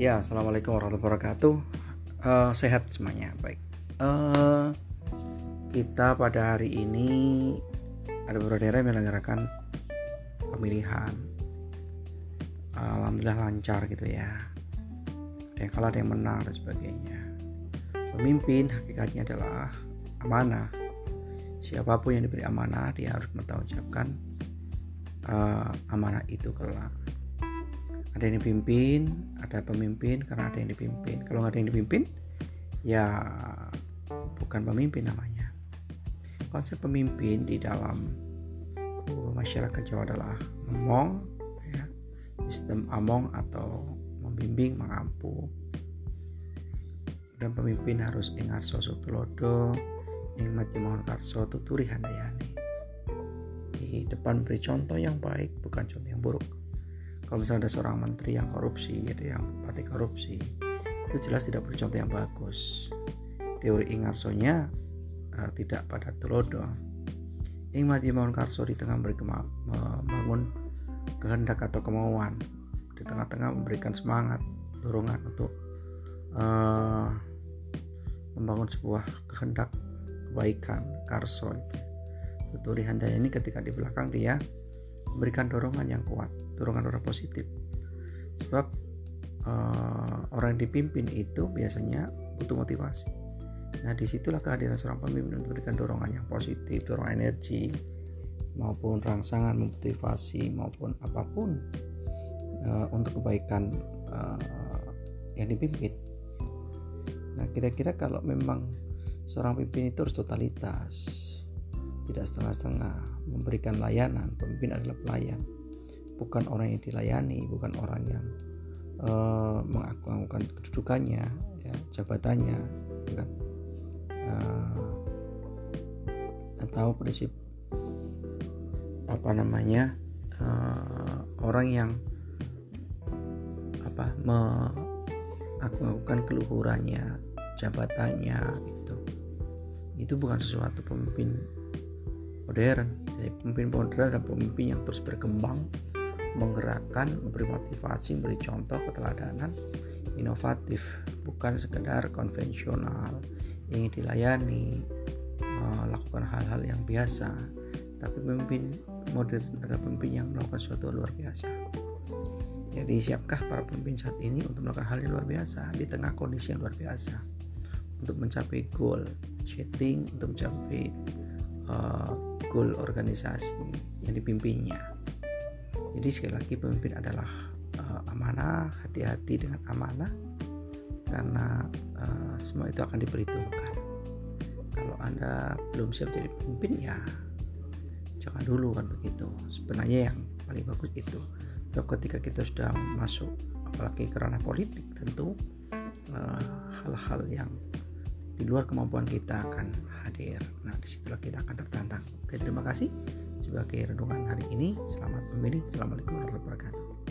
Ya, assalamualaikum warahmatullahi wabarakatuh. Uh, sehat semuanya, baik. Uh, kita pada hari ini ada beberapa daerah yang menyelenggarakan pemilihan. Alhamdulillah lancar gitu ya. Ada yang kalah, ada yang menang dan sebagainya. Pemimpin hakikatnya adalah amanah. Siapa pun yang diberi amanah, dia harus bertanggungjawabkan uh, amanah itu kelak ada yang dipimpin ada pemimpin karena ada yang dipimpin. Kalau nggak ada yang dipimpin ya bukan pemimpin namanya. Konsep pemimpin di dalam uh, masyarakat Jawa adalah ngomong ya, sistem among atau membimbing mengampu. Dan pemimpin harus ingat sosok tulodo ing mati mohon karso tuturi handayani di depan beri contoh yang baik bukan contoh yang buruk kalau misalnya ada seorang menteri yang korupsi ada yang bupati korupsi itu jelas tidak bercontoh yang bagus. Teori Ingarsonya uh, tidak pada telodo ing mati mohon karso di tengah membangun kehendak atau kemauan di tengah-tengah memberikan semangat dorongan untuk uh, membangun sebuah kehendak kebaikan karso itu. Tuturi handaya ini ketika di belakang dia memberikan dorongan yang kuat dorongan orang positif. Sebab uh, orang yang dipimpin itu biasanya butuh motivasi. Nah di situlah kehadiran seorang pemimpin untuk memberikan dorongan yang positif dorongan energi maupun rangsangan motivasi maupun apa pun uh, untuk kebaikan uh, yang dipimpin. Nah kira-kira kalau memang seorang pemimpin itu harus totalitas tidak setengah-setengah memberikan layanan pemimpin adalah pelayan bukan orang yang dilayani bukan orang yang uh, mengaku kedudukannya ya, jabatannya uh, atau prinsip apa namanya uh, orang yang apa mengaku keluhurannya jabatannya itu itu bukan sesuatu pemimpin modern. Jadi pemimpin modern adalah pemimpin yang terus berkembang menggerakkan, memberi motivasi, memberi contoh keteladanan inovatif, bukan sekedar konvensional, ingin dilayani, melakukan hal-hal yang biasa, tapi pemimpin modern adalah pemimpin yang melakukan sesuatu luar biasa. Jadi siapkah para pemimpin saat ini untuk melakukan hal yang luar biasa di tengah kondisi yang luar biasa? Untuk mencapai goal setting, untuk mencapai uh, goal organisasi yang dipimpinnya jadi sekali lagi pemimpin adalah uh, amanah hati-hati dengan amanah karena uh, semua itu akan diperhitungkan. Kalau anda belum siap jadi pemimpin ya jangan dulu kan begitu. Sebenarnya yang paling bagus itu so, ketika kita sudah masuk apalagi kerana politik tentu eh, hal-hal uh, yang di luar kemampuan kita akan hadir. Nah di situlah kita akan tertantang. Oke terima kasih sebagai renungan hari ini. Memilih. Assalamualaikum warahmatullahi wabarakatuh.